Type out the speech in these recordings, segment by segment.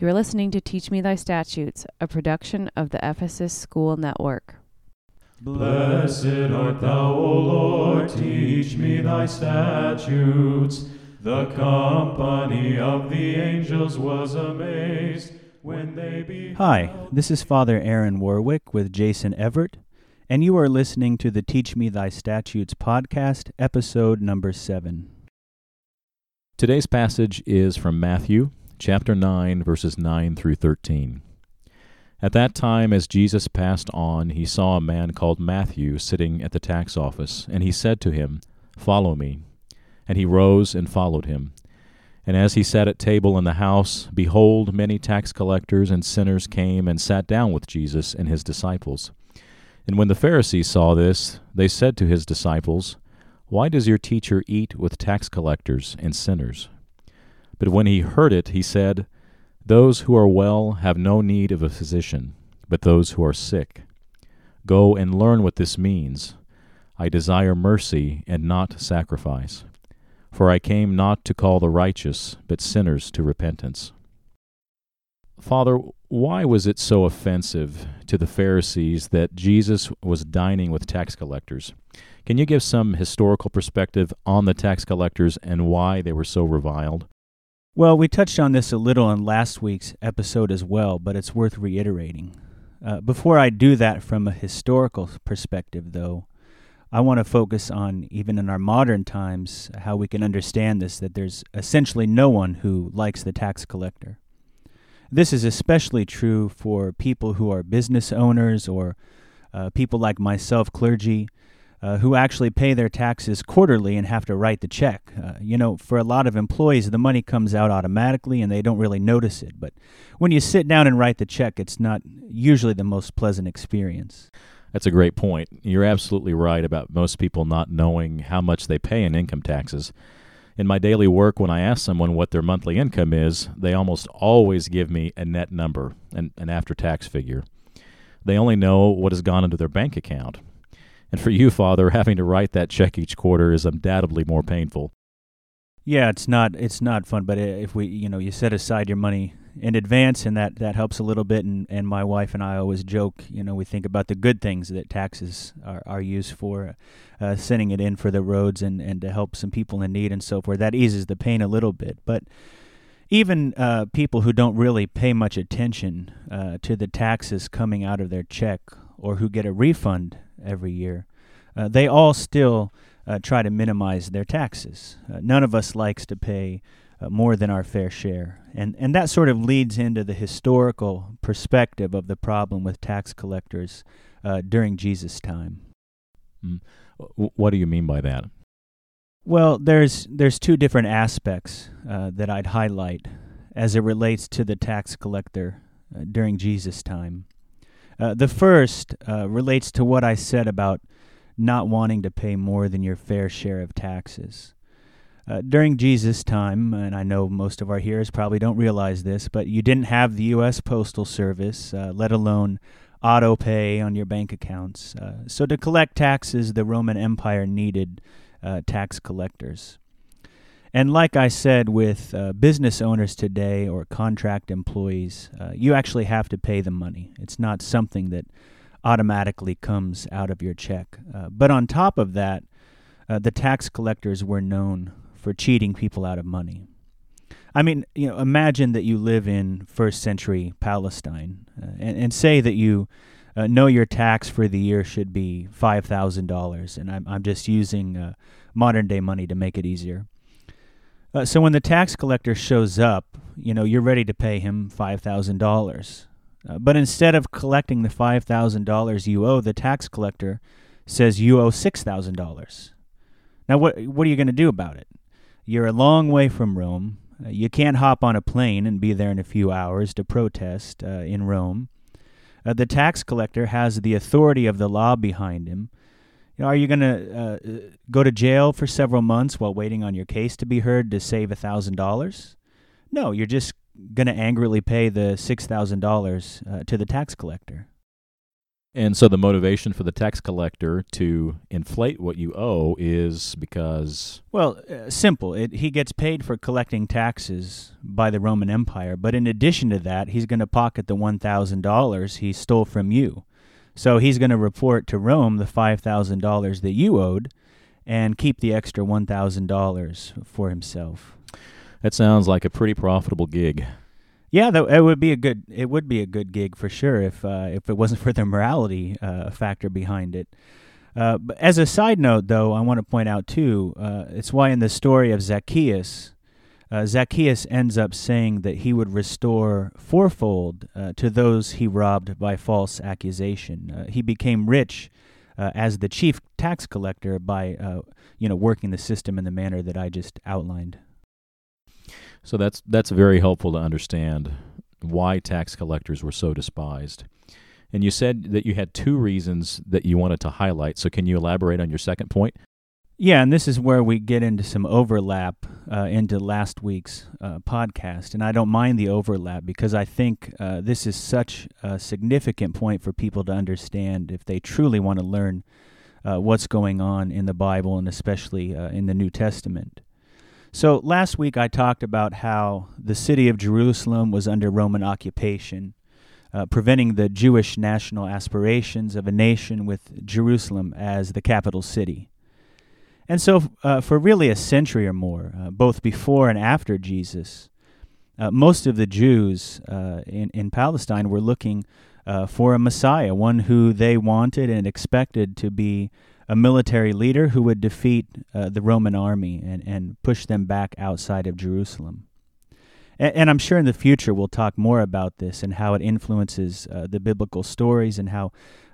You're listening to Teach Me Thy Statutes, a production of the Ephesus School Network. Blessed art thou, O Lord, teach me thy statutes. The company of the angels was amazed when they beheld. Hi, this is Father Aaron Warwick with Jason Everett, and you are listening to the Teach Me Thy Statutes podcast, episode number seven. Today's passage is from Matthew chapter 9, verses 9 through 13. At that time, as Jesus passed on, he saw a man called Matthew sitting at the tax office, and he said to him, Follow me. And he rose and followed him. And as he sat at table in the house, behold, many tax collectors and sinners came and sat down with Jesus and his disciples. And when the Pharisees saw this, they said to his disciples, Why does your teacher eat with tax collectors and sinners? But when he heard it, he said, Those who are well have no need of a physician, but those who are sick. Go and learn what this means. I desire mercy and not sacrifice. For I came not to call the righteous, but sinners to repentance. Father, why was it so offensive to the Pharisees that Jesus was dining with tax collectors? Can you give some historical perspective on the tax collectors and why they were so reviled? Well, we touched on this a little in last week's episode as well, but it's worth reiterating. Uh, before I do that from a historical perspective, though, I want to focus on, even in our modern times, how we can understand this that there's essentially no one who likes the tax collector. This is especially true for people who are business owners or uh, people like myself, clergy, uh, who actually pay their taxes quarterly and have to write the check. Uh, you know, for a lot of employees, the money comes out automatically and they don't really notice it. But when you sit down and write the check, it's not usually the most pleasant experience. That's a great point. You're absolutely right about most people not knowing how much they pay in income taxes. In my daily work, when I ask someone what their monthly income is, they almost always give me a net number, an, an after tax figure. They only know what has gone into their bank account. And for you, Father, having to write that check each quarter is undoubtedly more painful. Yeah, it's not it's not fun, but if we you know you set aside your money in advance, and that that helps a little bit. And and my wife and I always joke, you know, we think about the good things that taxes are are used for, uh, sending it in for the roads and and to help some people in need and so forth. That eases the pain a little bit, but. Even uh, people who don't really pay much attention uh, to the taxes coming out of their check or who get a refund every year, uh, they all still uh, try to minimize their taxes. Uh, none of us likes to pay uh, more than our fair share, and and that sort of leads into the historical perspective of the problem with tax collectors uh, during Jesus' time. Mm. What do you mean by that? Well, there's there's two different aspects uh, that I'd highlight as it relates to the tax collector during Jesus' time. Uh, the first uh, relates to what I said about not wanting to pay more than your fair share of taxes. Uh, during Jesus' time, and I know most of our hearers probably don't realize this, but you didn't have the U.S. Postal Service, uh, let alone auto pay on your bank accounts. Uh, so to collect taxes, the Roman Empire needed tax collectors. And like I said, with uh, business owners today or contract employees, uh, you actually have to pay the money. It's not something that automatically comes out of your check. Uh, but on top of that, uh, the tax collectors were known for cheating people out of money. I mean, you know, imagine that you live in first century Palestine uh, and, and say that you uh, know your tax for the year should be $5,000. And I'm, I'm just using modern day money to make it easier. Uh, so when the tax collector shows up, you know, you're ready to pay him $5,000. Uh, but instead of collecting the $5,000 you owe, the tax collector says you owe $6,000. Now, what, what are you going to do about it? You're a long way from Rome. Uh, you can't hop on a plane and be there in a few hours to protest uh, in Rome. Uh, the tax collector has the authority of the law behind him know, are you going to uh, go to jail for several months while waiting on your case to be heard to save a thousand dollars? No, you're just going to angrily pay the six thousand uh, dollars to the tax collector. And so the motivation for the tax collector to inflate what you owe is because Well, uh, simple. It, he gets paid for collecting taxes by the Roman Empire, but in addition to that, he's going to pocket the $1,000 he stole from you. So he's going to report to Rome the $5,000 that you owed and keep the extra $1,000 for himself. that sounds like a pretty profitable gig. Yeah, that it would be a good it would be a good gig for sure if uh, if it wasn't for the morality uh, factor behind it. Uh, but as a side note, though, I want to point out too, uh, it's why in the story of Zacchaeus, uh, Zacchaeus ends up saying that he would restore fourfold uh, to those he robbed by false accusation. he became rich as the chief tax collector by you know working the system in the manner that I just outlined. So that's that's very helpful to understand why tax collectors were so despised. And you said that you had two reasons that you wanted to highlight. So can you elaborate on your second point? Yeah, and this is where we get into some overlap uh, into last week's uh, podcast. And I don't mind the overlap because I think uh, this is such a significant point for people to understand if they truly want to learn uh, what's going on in the Bible and especially uh, in the New Testament. So last week I talked about how the city of Jerusalem was under Roman occupation, uh, preventing the Jewish national aspirations of a nation with Jerusalem as the capital city. And so, uh, for really a century or more, uh, both before and after Jesus, uh, most of the Jews uh, in, in Palestine were looking uh, for a Messiah, one who they wanted and expected to be a military leader who would defeat uh, the Roman army and, and push them back outside of Jerusalem. And, and, I'm sure in the future we'll talk more about this and how it influences the biblical stories and how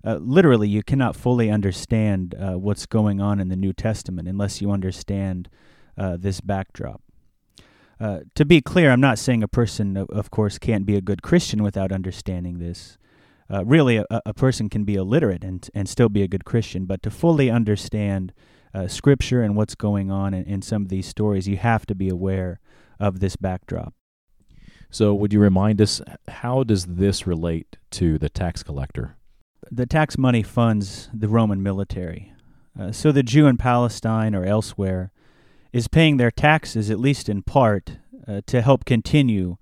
uh, literally you cannot fully understand uh, what's going on in the New Testament unless you understand uh, this backdrop. Uh, to be clear, I'm not saying a person, of course, can't be a good Christian without understanding this uh, really a, a, person can be illiterate and and still be a good Christian, but to fully understand Scripture and what's going on in, in some of these stories, you have to be aware of this backdrop. So, would you remind us how does this relate to the tax collector? The tax money funds the Roman military. Uh, so, the Jew in Palestine or elsewhere is paying their taxes, at least in part, uh, to help continue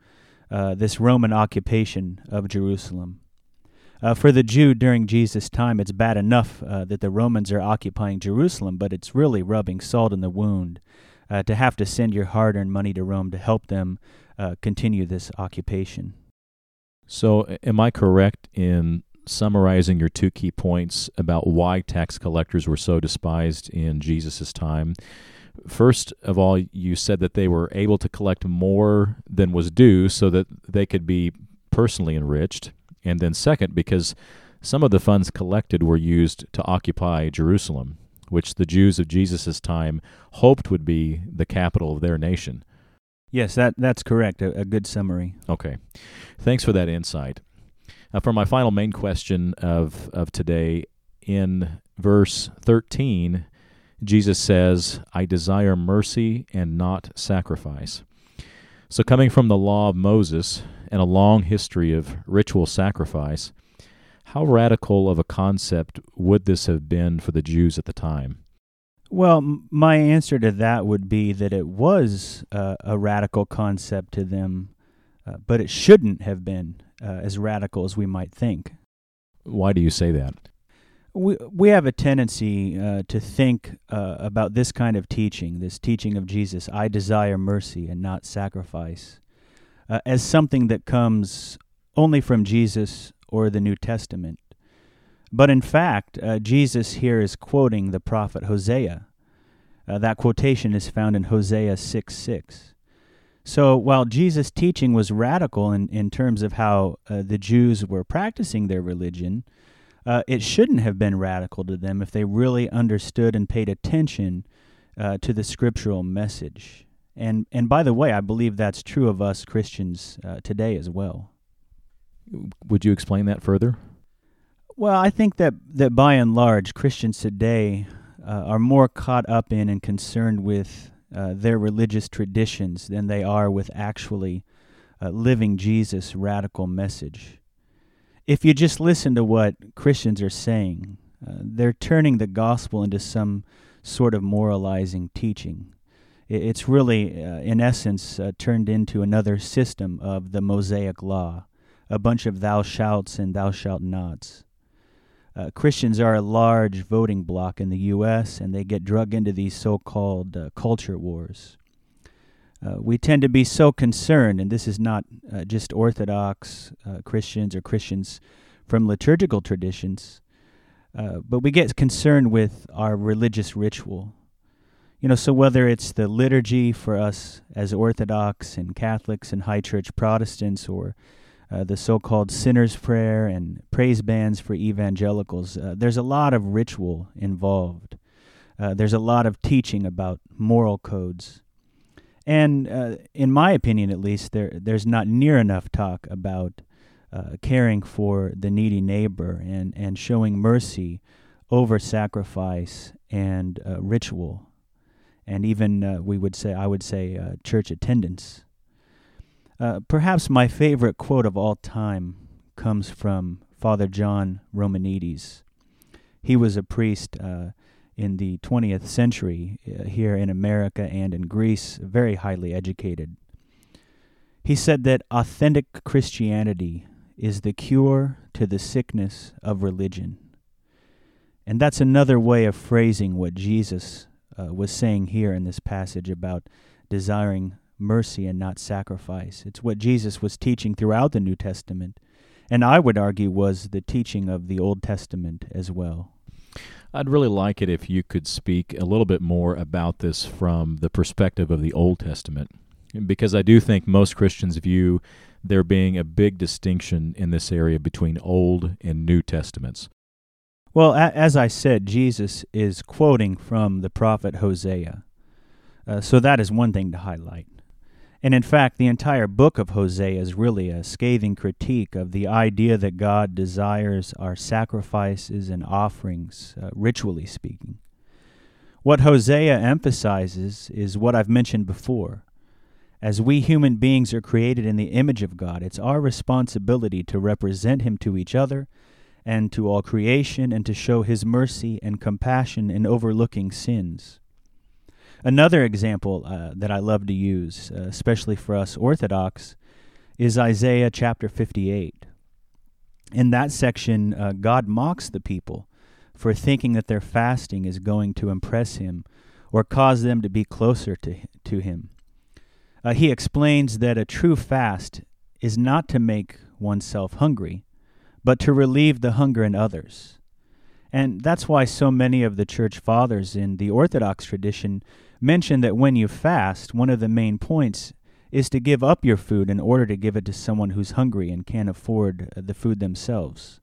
uh, this Roman occupation of Jerusalem. Uh, for the Jew during Jesus' time, it's bad enough uh, that the Romans are occupying Jerusalem, but it's really rubbing salt in the wound uh, to have to send your hard earned money to Rome to help them continue this occupation. So, am I correct in summarizing your two key points about why tax collectors were so despised in Jesus' time? First of all, you said that they were able to collect more than was due so that they could be personally enriched. And then, second, because some of the funds collected were used to occupy Jerusalem, which the Jews of Jesus' time hoped would be the capital of their nation. Yes, that, that's correct. A, a good summary. Okay. Thanks for that insight. Uh, for my final main question of, of today, in verse 13, Jesus says, I desire mercy and not sacrifice. So, coming from the law of Moses, and a long history of ritual sacrifice, how radical of a concept would this have been for the Jews at the time? Well, my answer to that would be that it was uh, a radical concept to them, uh, but it shouldn't have been uh, as radical as we might think. Why do you say that? We we have a tendency uh, to think uh, about this kind of teaching, this teaching of Jesus. I desire mercy and not sacrifice, uh, as something that comes only from Jesus or the New Testament. But in fact, uh, Jesus here is quoting the prophet Hosea. Uh, that quotation is found in Hosea 6 6. So while Jesus' teaching was radical in, in terms of how uh, the Jews were practicing their religion, uh, it shouldn't have been radical to them if they really understood and paid attention uh, to the scriptural message. And and by the way, I believe that's true of us Christians uh, today as well. Would you explain that further? Well, I think that that by and large, Christians today uh, are more caught up in and concerned with uh, their religious traditions than they are with actually uh, living Jesus' radical message. if you just listen to what Christians are saying, uh, they're turning the gospel into some sort of moralizing teaching. It's really, uh, in essence, uh, turned into another system of the Mosaic law, a bunch of thou shalt and thou shalt nots. Uh, Christians are a large voting bloc in the U.S., and they get drug into these so called uh, culture wars. Uh, we tend to be so concerned, and this is not uh, just Orthodox uh, Christians or Christians from liturgical traditions, uh, but we get concerned with our religious ritual. You know, so whether it's the liturgy for us as Orthodox and Catholics and High Church Protestants, or uh, the so called sinner's prayer and praise bands for evangelicals, uh, there's a lot of ritual involved. there's a lot of teaching about moral codes. And uh, in my opinion, at least, there there's not near enough talk about uh, caring for the needy neighbor and, and showing mercy over sacrifice and uh, ritual, and even uh, we would say I would say uh, church attendance. Uh, perhaps my favorite quote of all time comes from Father John Romanides. He was a priest in the 20th century uh, here in America and in Greece, very highly educated. He said that authentic Christianity is the cure to the sickness of religion. And that's another way of phrasing what Jesus uh, was saying here in this passage about desiring mercy and not sacrifice. It's what Jesus was teaching throughout the New Testament, and I would argue was the teaching of the Old Testament as well. I'd really like it if you could speak a little bit more about this from the perspective of the Old Testament, because I do think most Christians view there being a big distinction in this area between Old and New Testaments. Well, as I said, Jesus is quoting from the prophet Hosea. Uh, so that is one thing to highlight. And in fact, the entire book of Hosea is really a scathing critique of the idea that God desires our sacrifices and offerings, uh, ritually speaking. What Hosea emphasizes is what I've mentioned before. As we human beings are created in the image of God, it's our responsibility to represent Him to each other and to all creation and to show His mercy and compassion in overlooking sins. Another example uh, that I love to use, uh, especially for us Orthodox, is Isaiah chapter 58. In that section, uh, God mocks the people for thinking that their fasting is going to impress him or cause them to be closer to, to him. Uh, he explains that a true fast is not to make oneself hungry, but to relieve the hunger in others. And that's why so many of the church fathers in the Orthodox tradition mention that when you fast, one of the main points is to give up your food in order to give it to someone who's hungry and can't afford uh, the food themselves.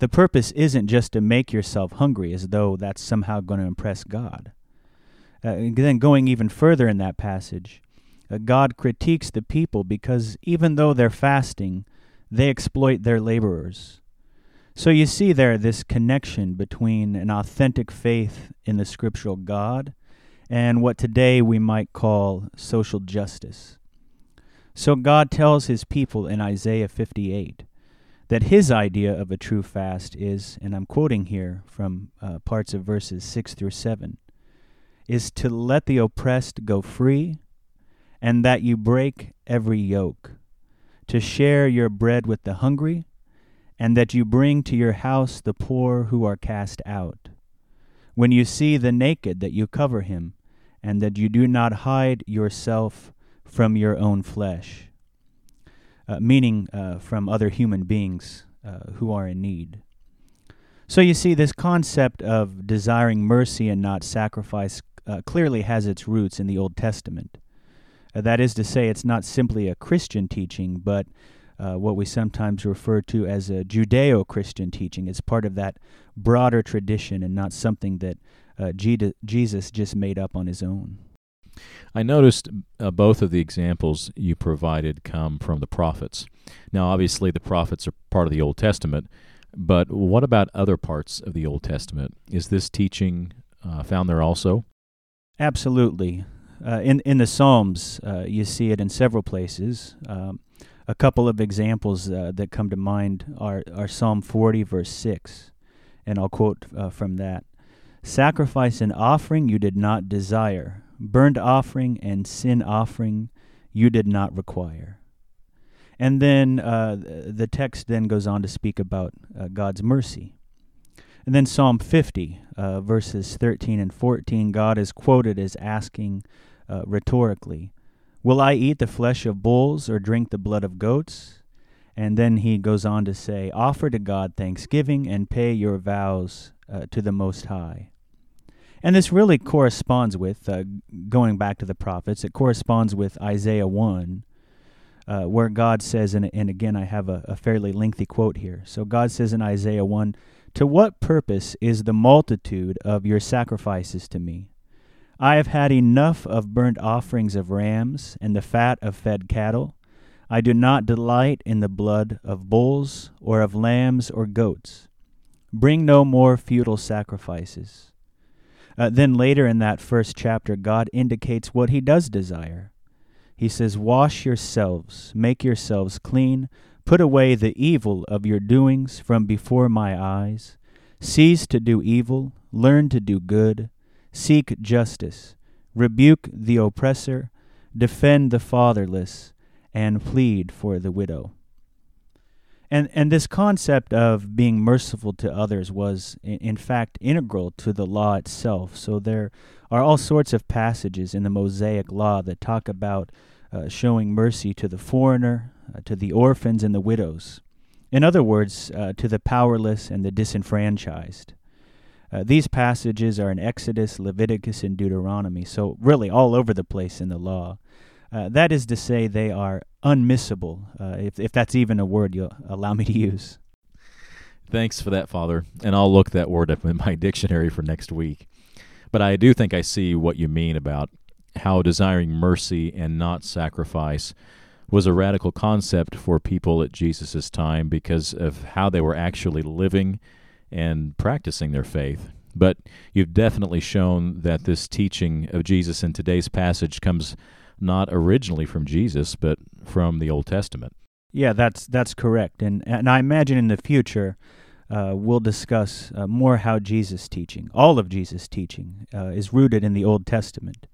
The purpose isn't just to make yourself hungry as though that's somehow going to impress God. Uh, then, going even further in that passage, uh, God critiques the people because even though they're fasting, they exploit their laborers. So you see there this connection between an authentic faith in the scriptural God and what today we might call social justice. So God tells his people in Isaiah 58 that his idea of a true fast is, and I'm quoting here from uh, parts of verses 6 through 7, is to let the oppressed go free, and that you break every yoke, to share your bread with the hungry, and that you bring to your house the poor who are cast out. When you see the naked, that you cover him, and that you do not hide yourself from your own flesh, uh, meaning uh, from other human beings uh, who are in need. So you see, this concept of desiring mercy and not sacrifice uh, clearly has its roots in the Old Testament. Uh, that is to say, it's not simply a Christian teaching, but uh, what we sometimes refer to as a Judeo Christian teaching. It's part of that broader tradition and not something that uh, Jesus just made up on his own. I noticed uh, both of the examples you provided come from the prophets. Now, obviously, the prophets are part of the Old Testament, but what about other parts of the Old Testament? Is this teaching uh, found there also? Absolutely. Uh, in in the Psalms, uh, you see it in several places. Um, A couple of examples uh, that come to mind are, are Psalm 40, verse 6, and I'll quote uh, from that Sacrifice and offering you did not desire, burnt offering and sin offering you did not require. And then uh, the text then goes on to speak about uh, God's mercy. And then Psalm 50, uh, verses 13 and 14, God is quoted as asking uh, rhetorically, Will I eat the flesh of bulls or drink the blood of goats? And then he goes on to say, Offer to God thanksgiving and pay your vows uh, to the Most High. And this really corresponds with, uh, going back to the prophets, it corresponds with Isaiah 1, uh, where God says, and, and again, I have a, a fairly lengthy quote here. So God says in Isaiah 1 To what purpose is the multitude of your sacrifices to me? I have had enough of burnt offerings of rams and the fat of fed cattle. I do not delight in the blood of bulls or of lambs or goats. Bring no more futile sacrifices. Uh, then later in that first chapter, God indicates what he does desire. He says, Wash yourselves, make yourselves clean, put away the evil of your doings from before my eyes. Cease to do evil, learn to do good, seek justice, rebuke the oppressor, defend the fatherless, and plead for the widow. And, and this concept of being merciful to others was, in, in fact, integral to the law itself. So there are all sorts of passages in the Mosaic law that talk about uh, showing mercy to the foreigner, uh, to the orphans and the widows. In other words, uh, to the powerless and the disenfranchised. Uh, these passages are in Exodus, Leviticus, and Deuteronomy, so really all over the place in the law. Uh, that is to say, they are unmissable, uh, if, if that's even a word you'll allow me to use. Thanks for that, Father. And I'll look that word up in my dictionary for next week. But I do think I see what you mean about how desiring mercy and not sacrifice was a radical concept for people at Jesus' time because of how they were actually living and practicing their faith. But you've definitely shown that this teaching of Jesus in today's passage comes not originally from Jesus, but from the Old Testament. Yeah, that's that's correct, and and I imagine in the future uh, we'll discuss uh, more how Jesus' teaching, all of Jesus' teaching, uh, is rooted in the Old Testament,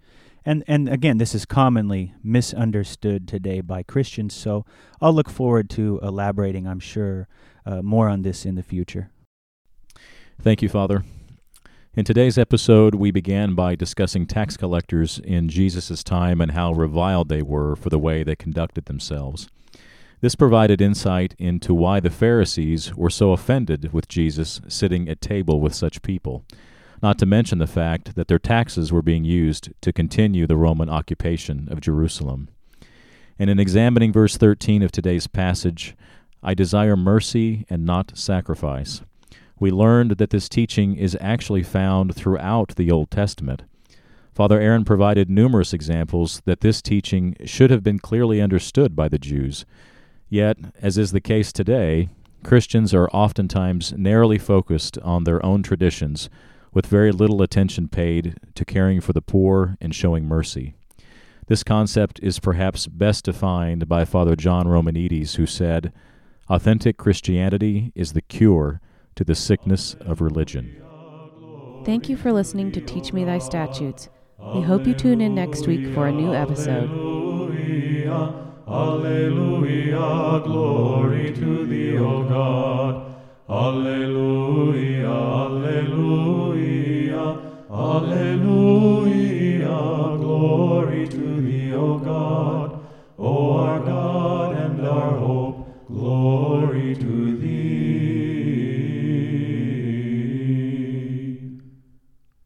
and and again, this is commonly misunderstood today by Christians. So I'll look forward to elaborating, I'm sure, uh, more on this in the future. Thank you, Father. In today's episode, we began by discussing tax collectors in Jesus' time and how reviled they were for the way they conducted themselves. This provided insight into why the Pharisees were so offended with Jesus sitting at table with such people, not to mention the fact that their taxes were being used to continue the Roman occupation of Jerusalem. And in examining verse 13 of today's passage, I desire mercy and not sacrifice we learned that this teaching is actually found throughout the Old Testament. Father Aaron provided numerous examples that this teaching should have been clearly understood by the Jews. Yet, as is the case today, Christians are oftentimes narrowly focused on their own traditions, with very little attention paid to caring for the poor and showing mercy. This concept is perhaps best defined by Father John Romanides, who said, Authentic Christianity is the cure to the sickness of religion. Thank you for listening to Teach Me Thy Statutes. We hope you tune in next week for a new episode. Alleluia, glory to thee, O God. Alleluia, alleluia, alleluia, glory to thee, O God. O